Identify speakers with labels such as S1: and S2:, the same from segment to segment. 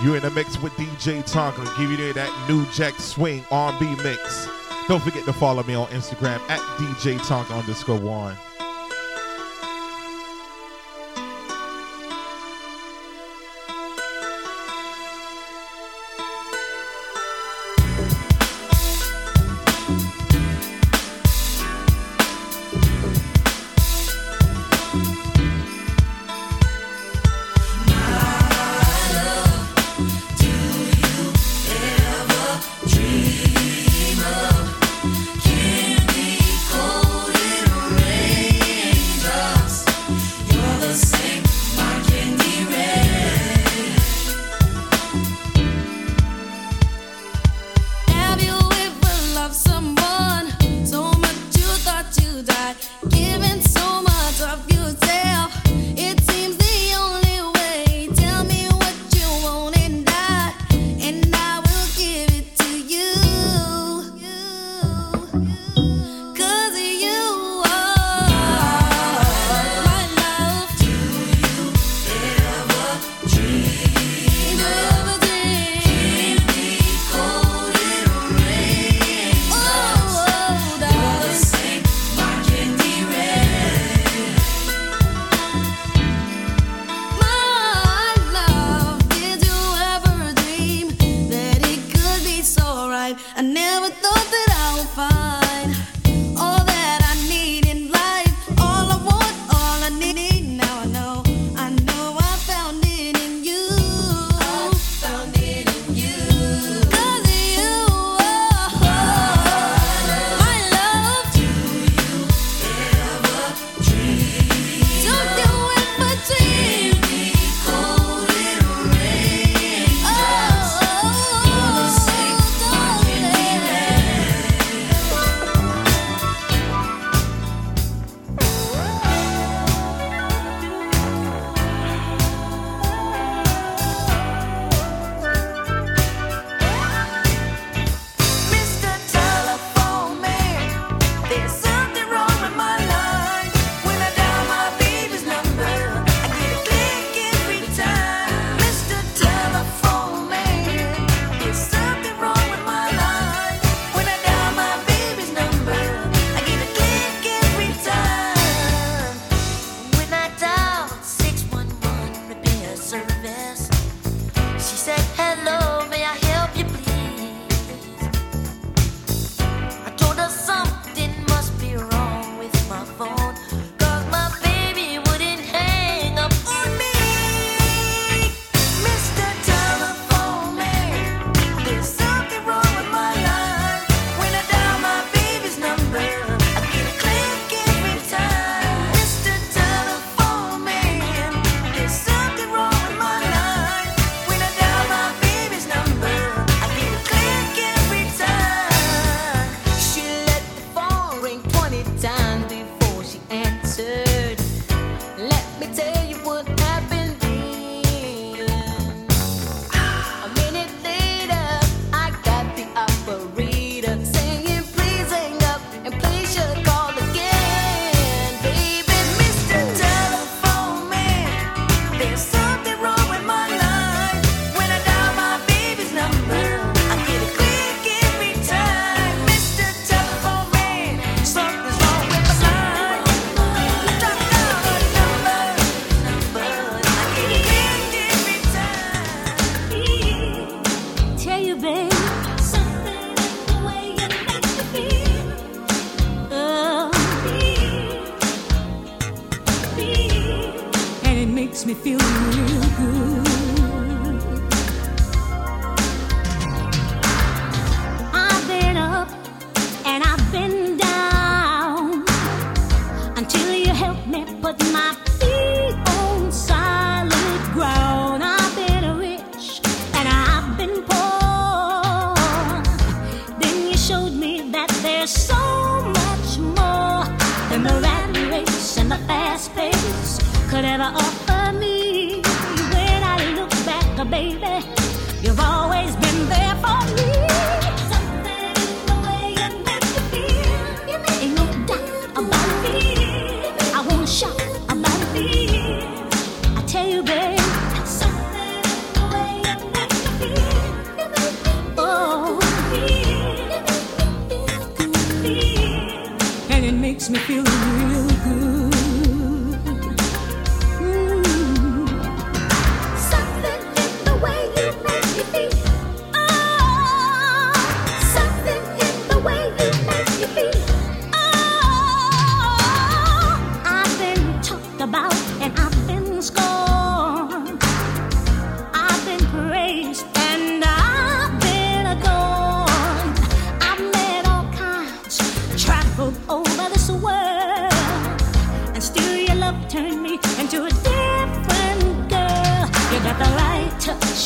S1: You in the mix with DJ Tonka. Give you that new Jack Swing R&B mix. Don't forget to follow me on Instagram at DJ Tonka underscore one.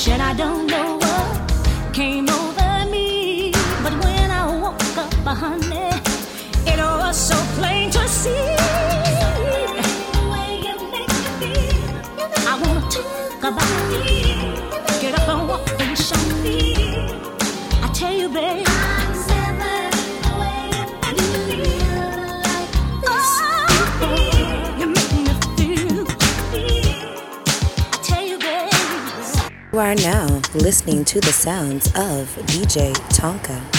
S1: Said I don't know what came over me, but when I woke up, honey. You
S2: are now listening to the sounds of DJ Tonka.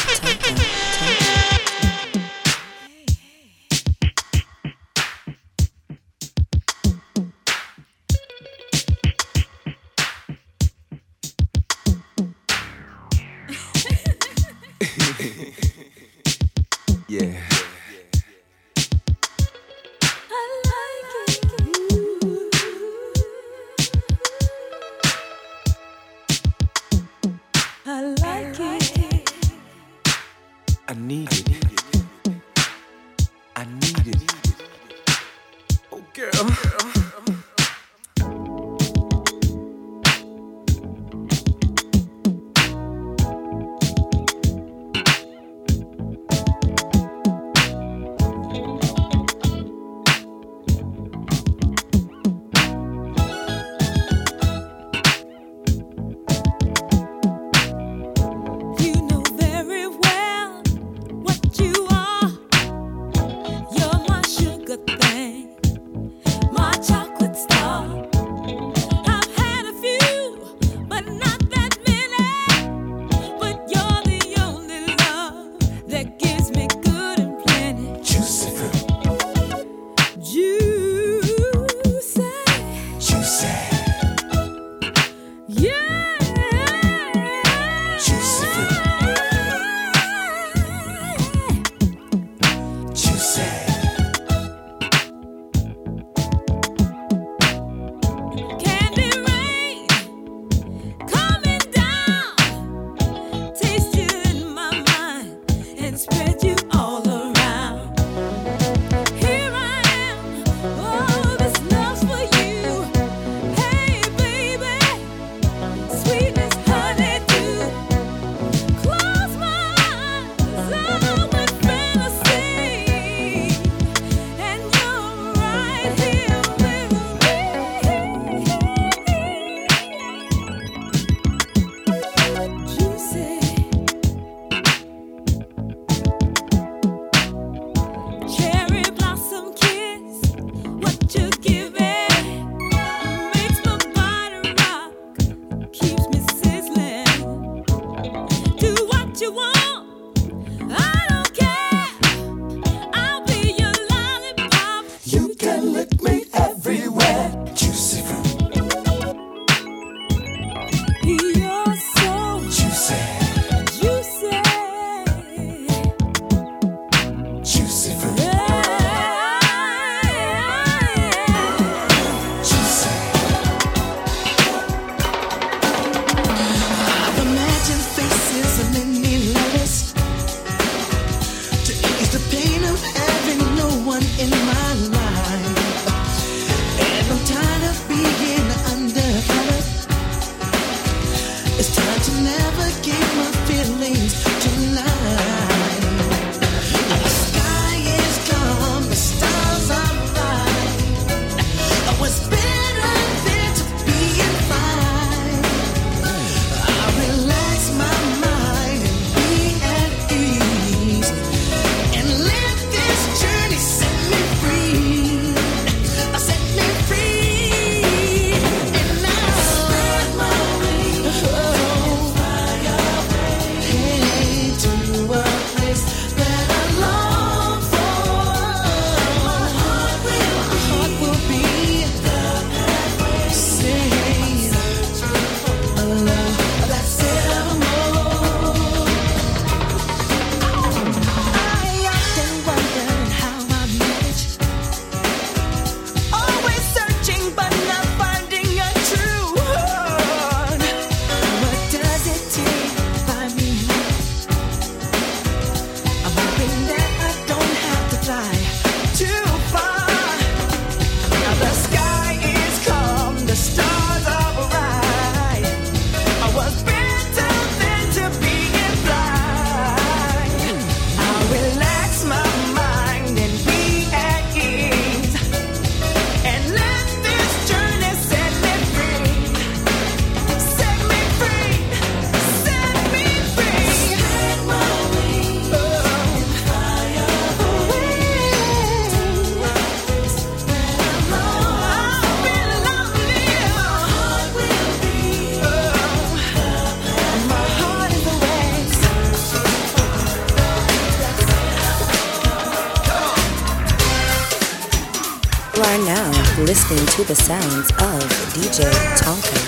S3: To the
S2: sounds of DJ Tonka.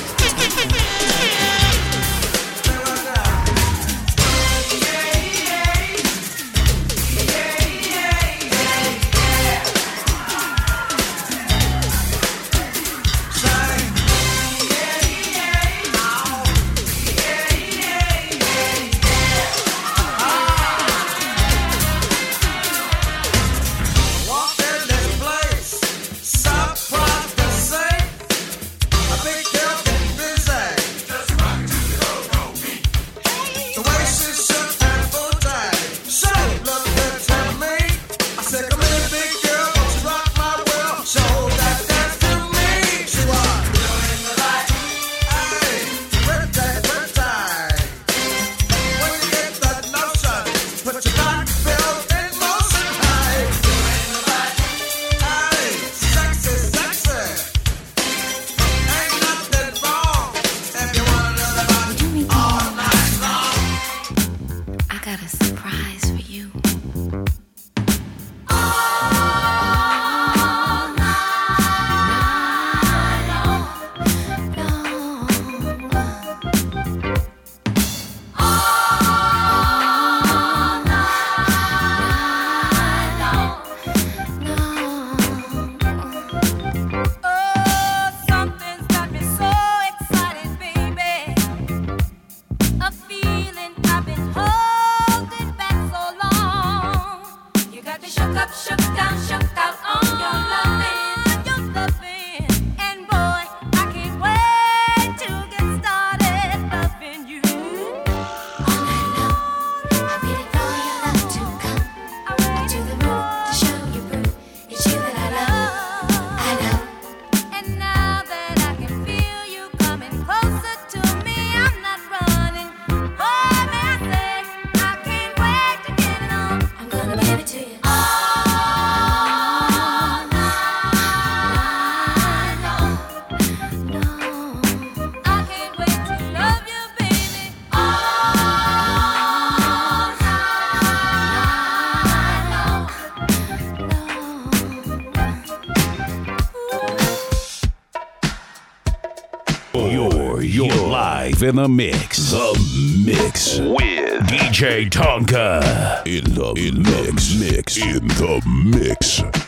S1: In the
S4: mix.
S5: The mix
S4: with DJ Tonka.
S5: In the in mix. The mix. In the mix.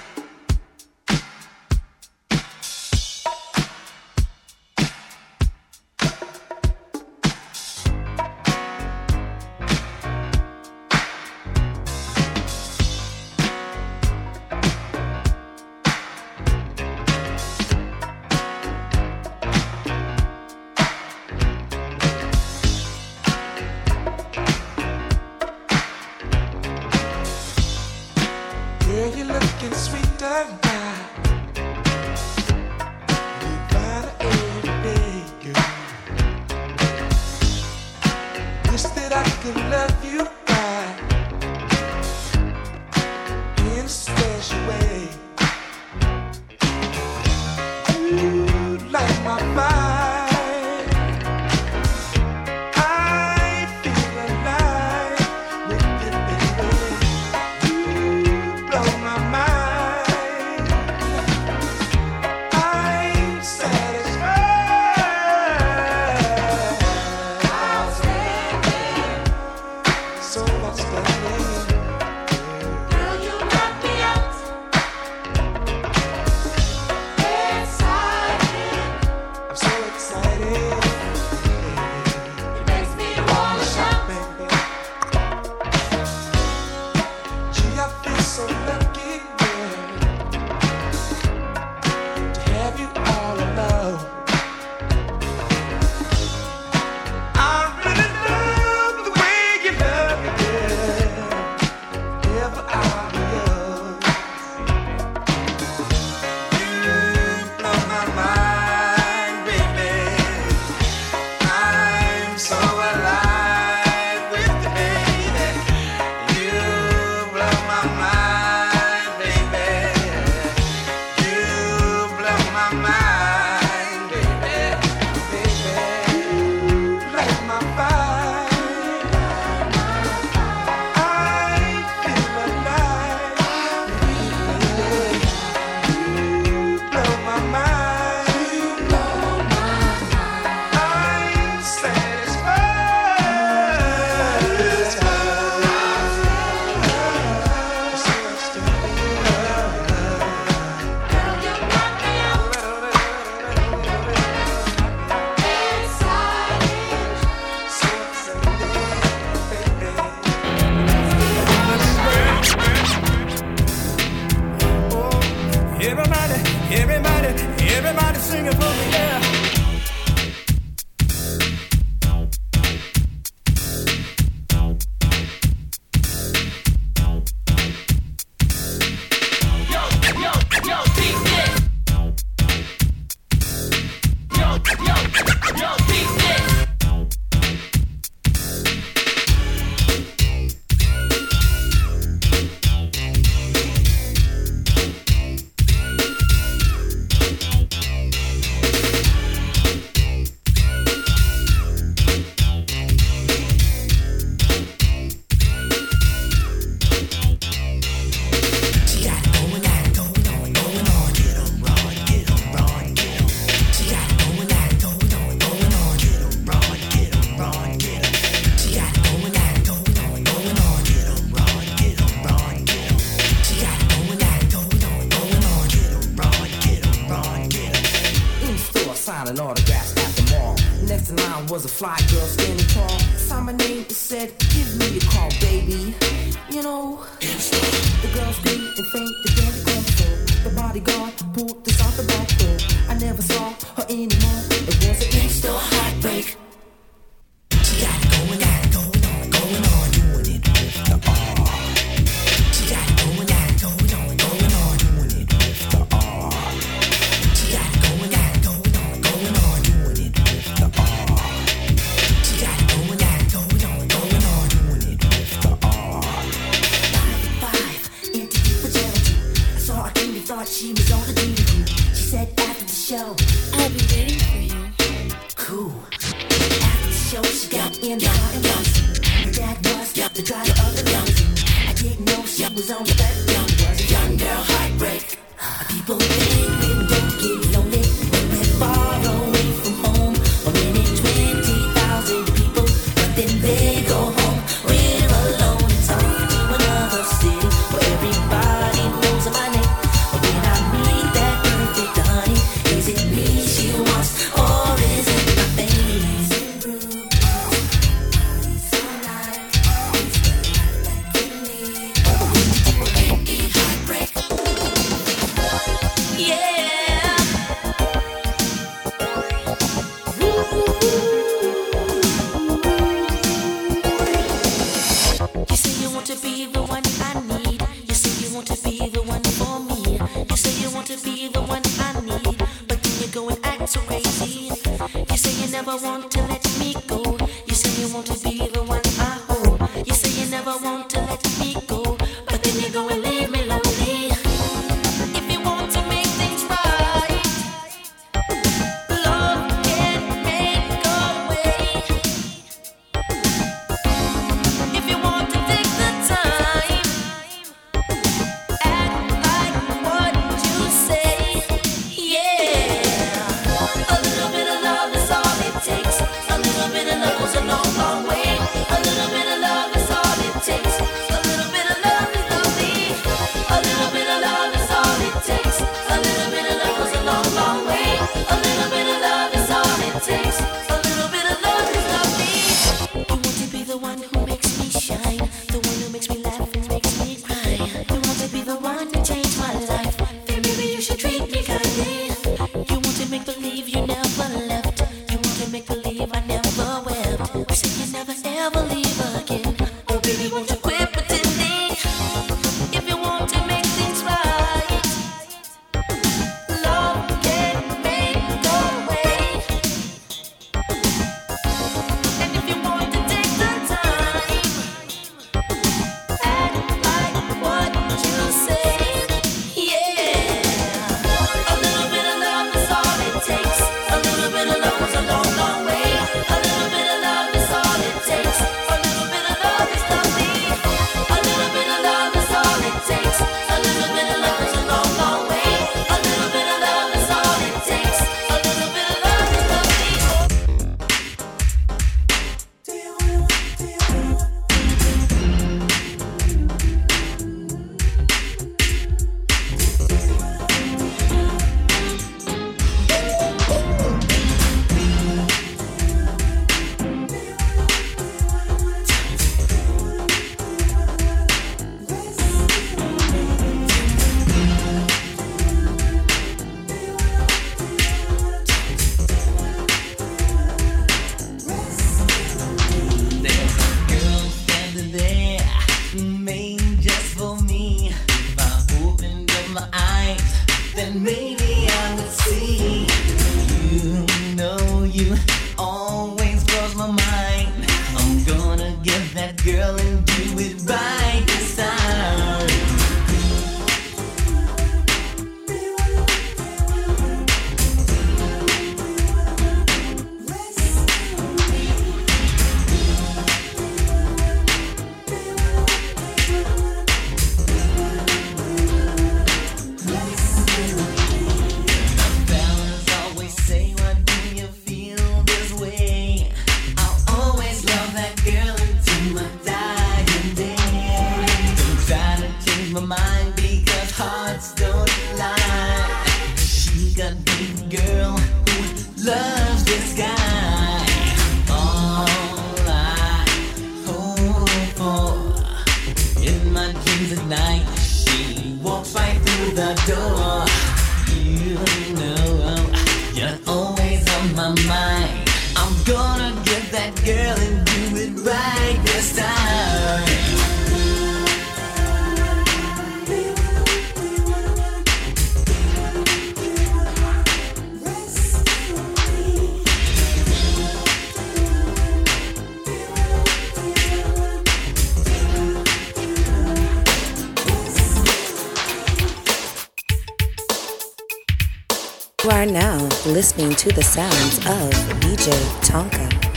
S6: to the sounds of DJ Tonka.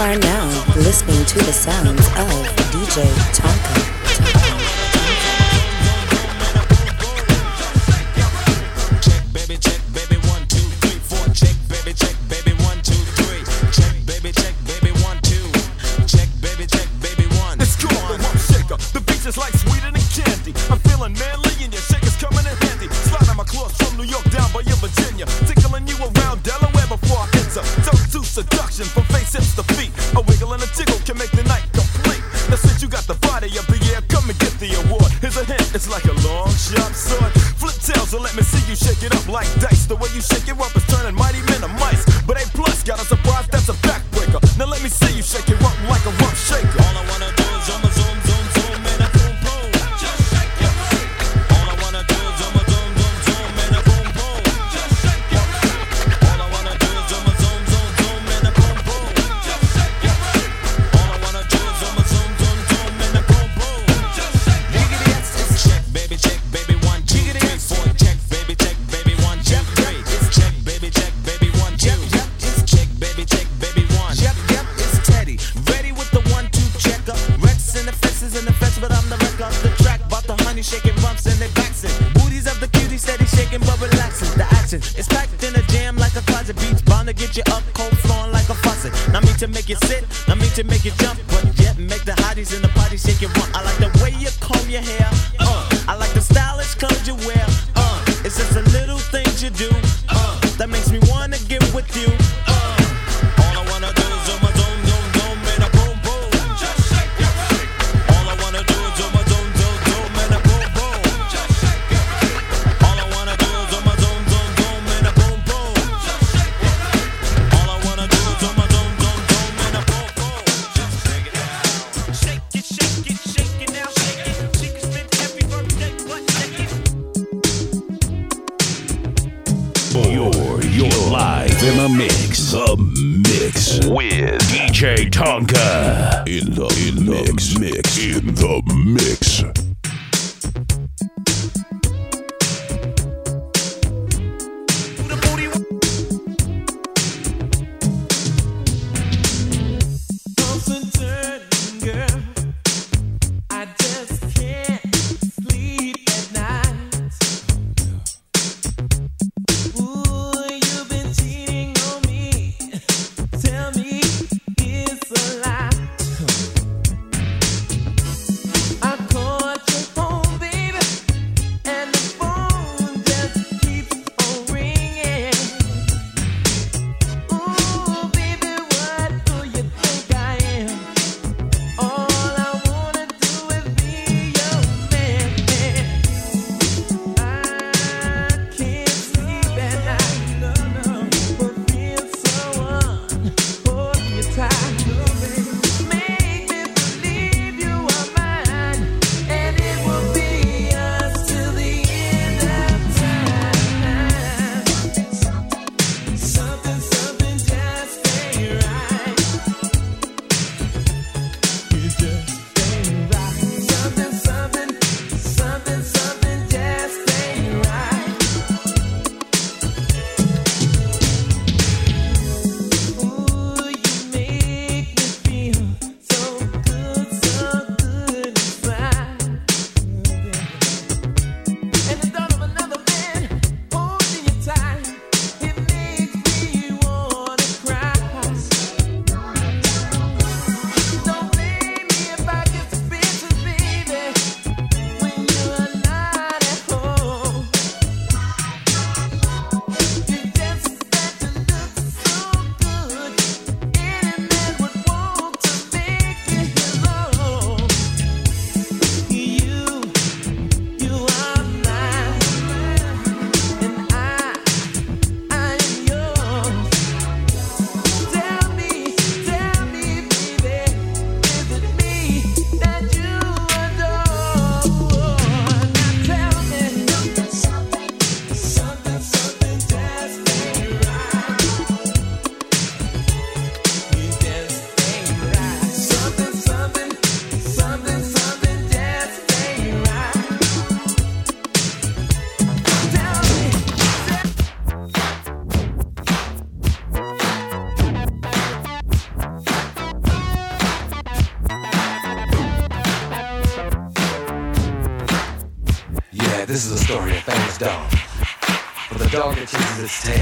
S6: are now
S7: listening to the sounds of
S6: DJ Tonka. Tonka. In
S8: the, in the mix. mix. In the mix. stay.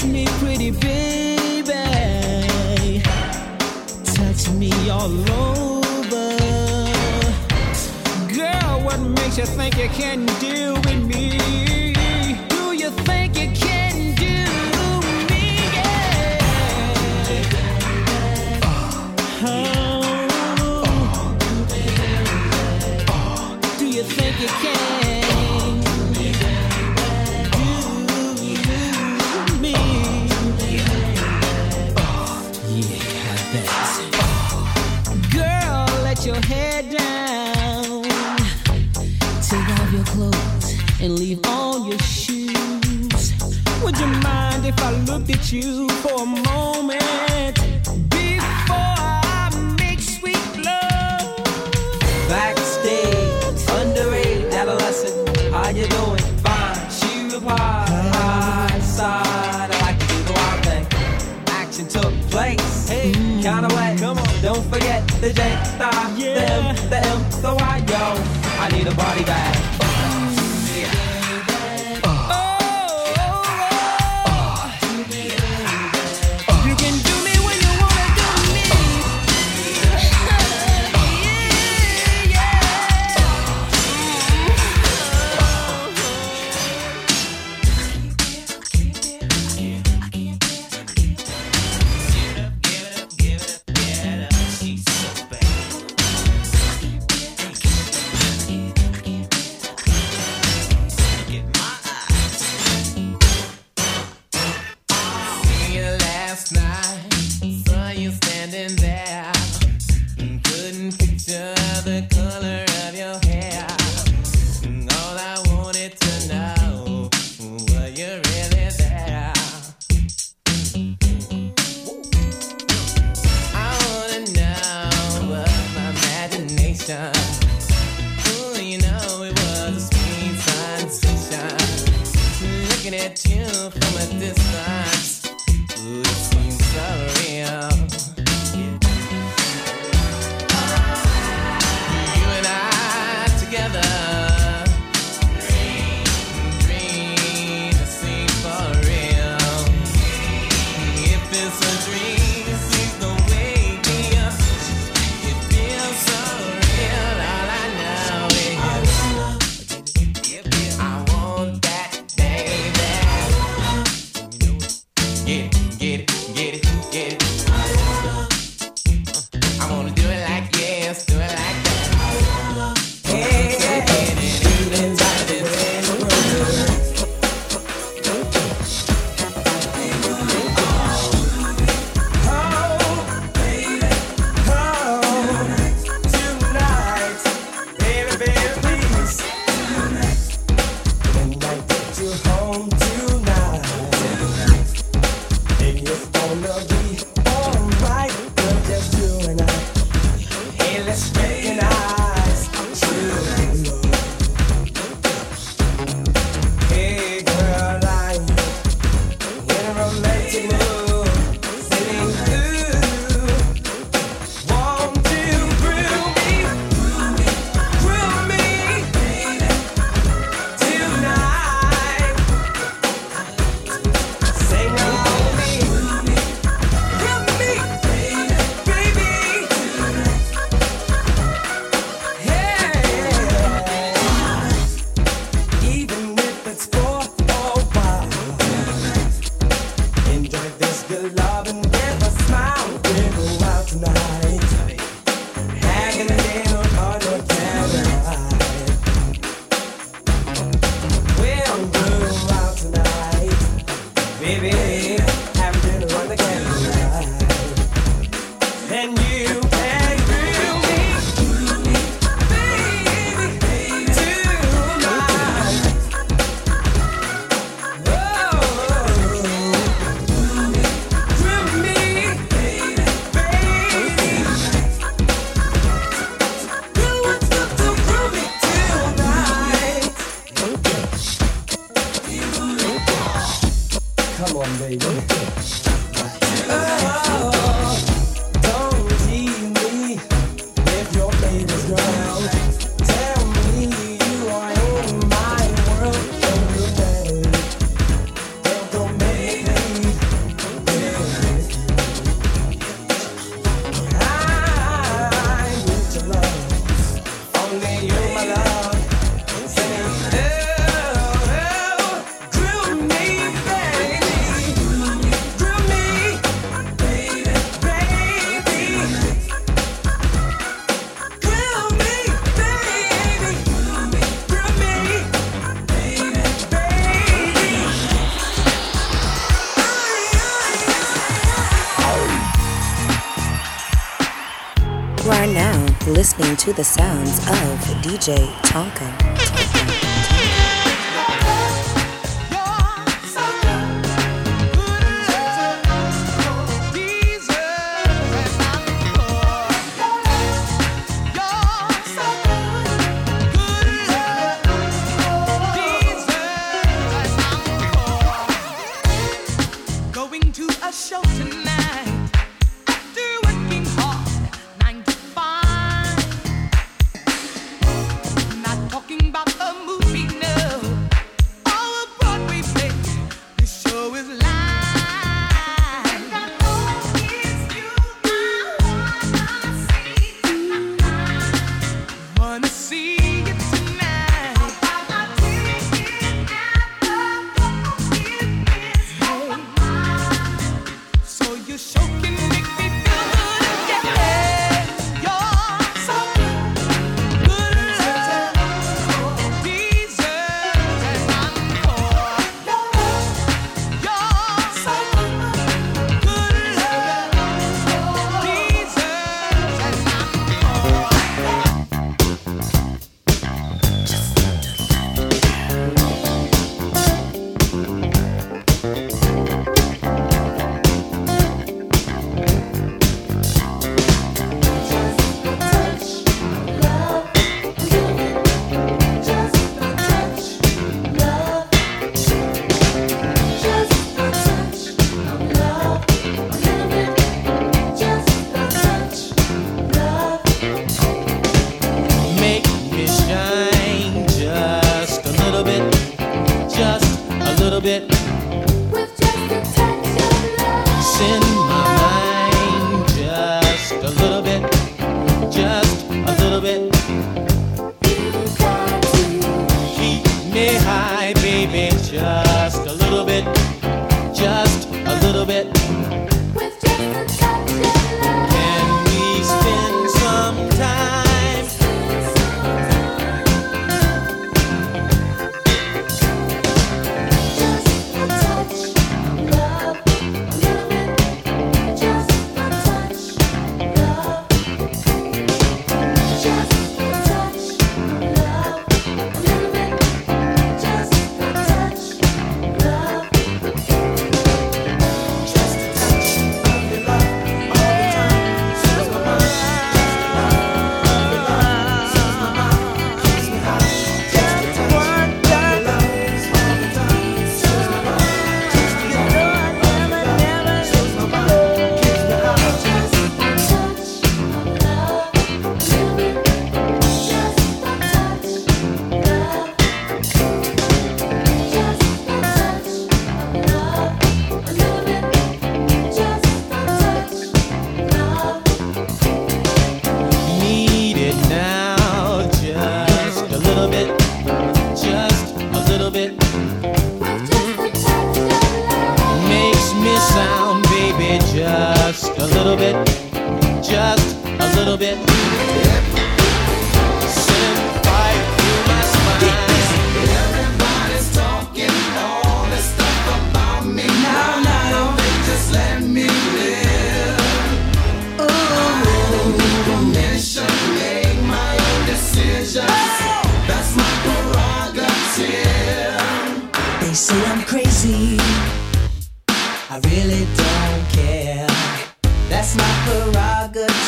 S8: Touch me,
S9: pretty baby. Touch me all over. Girl, what makes you think you can deal with me? Do you think you can do me? Yeah. Uh-huh. Uh-huh. Do you think you can? and leave all your shoes. Would you mind if I looked at you for a moment before I make sweet love? Backstage, underage adolescent, how you doing? Fine, she replied. High side, I like to do the wild thing. Action took place, hey, mm-hmm. mm. kind of wet. Come on, don't forget the J, the yeah. the M, the M, the Y, yo. I need a body bag. To
S10: the
S11: sounds of DJ Tonka.
S6: High,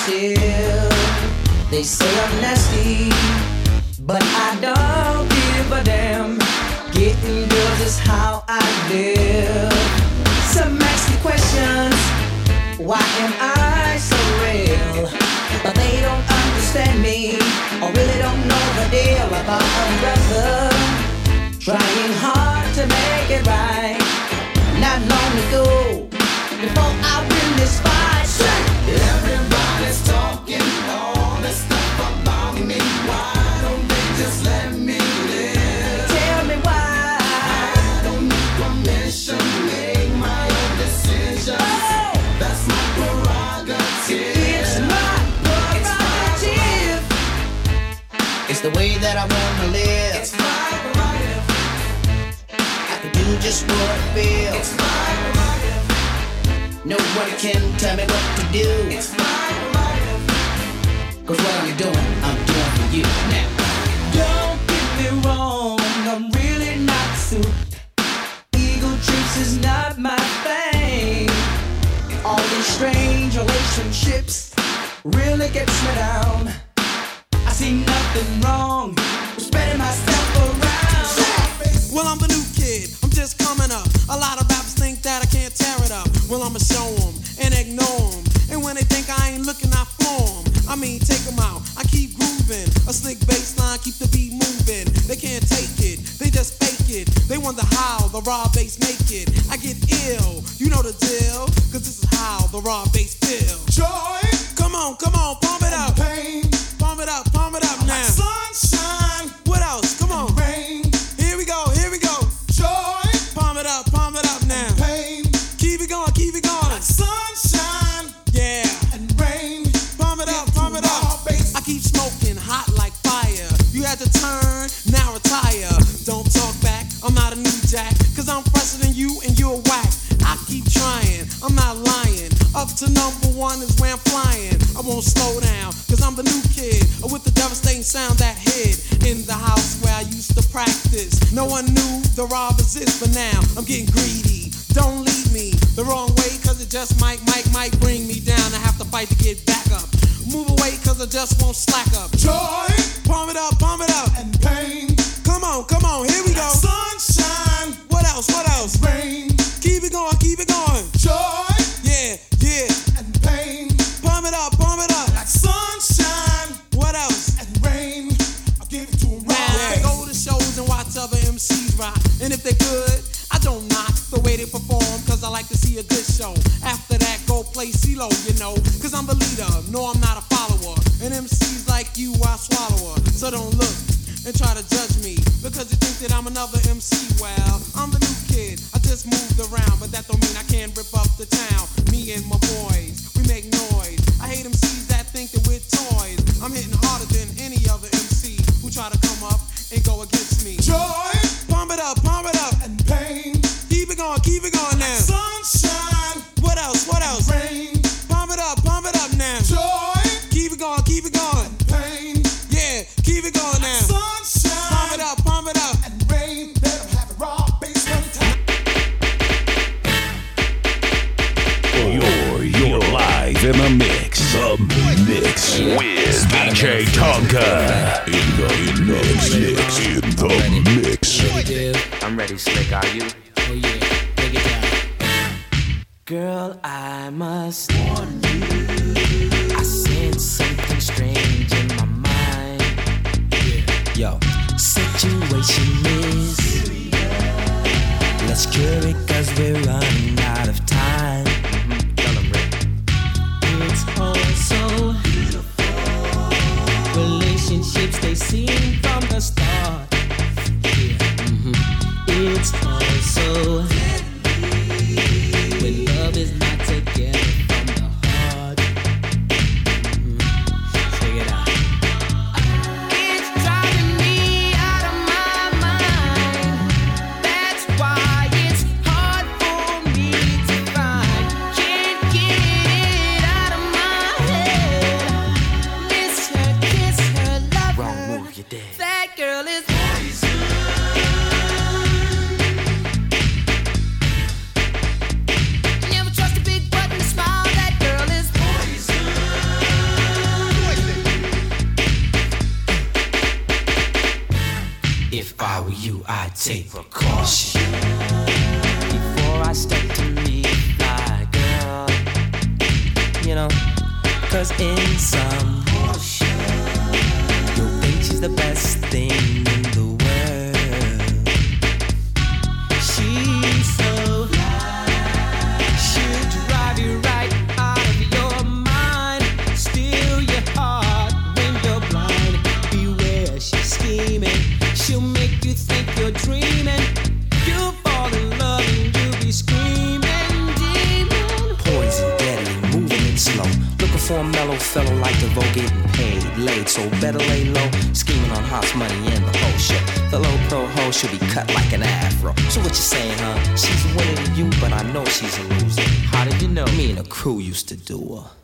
S9: prerogative. They say I'm nasty, but I don't give a damn. Getting girls is how I live. Some ask me questions. Why am I so real? But they don't understand me, or really don't know the deal about a brother. Trying hard to make it right. Not long ago, before I win this fight, the way that I wanna live. It's my prerogative. I can do just what I feel. It's my prerogative. Nobody can tell me what to do. It's my prerogative. Cause what I'm doing, I'm doing for you now. Don't get me wrong, I'm really not suit. Ego trips is not my thing. All these strange relationships really gets me down. I see nothing wrong with spreading myself around.
S12: Well, I'm the new kid. I'm just coming up. A lot of rappers think that I can't tear it up. Well, I'ma show 'em and ignore 'em. And when they think I ain't looking, I form. I mean, take 'em out. I keep grooving. A slick bass line, keep the beat moving. They can't take it. They just fake it. They wonder how the Rob Base make it. I get ill. You know the deal. Cause this is how the Rob Base feel. Joy. Come on, come on, pump it up. Pain. Pump it up, slow down, cause I'm the new kid uh, with the devastating sound that hid in the house where I used to practice. No one knew the rob exists, but now I'm getting greedy. Don't lead me the wrong way, cause it just might, might, might bring me down. I have to fight to get back up. Move away, cause I just won't slack up. Joy,
S4: mix, mix, in the mix.
S7: I'm ready, Slick. Are you?
S9: Oh yeah, take it down. Girl, I must warn you. I sense something strange in my mind. Yo, situation is. Let's cure it cause we're running out of time. Mm-hmm. It's all so Relationships they seem
S7: mellow fellow like to vote getting paid late, so better lay low. Scheming on hot money and the whole shit. The low pro hoe should be cut like an afro. So what you saying, huh? She's winning to you, but I know she's a loser. How did you know? Me and the crew used to do her.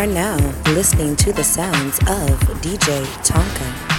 S1: are now listening to the sounds of DJ Tonka.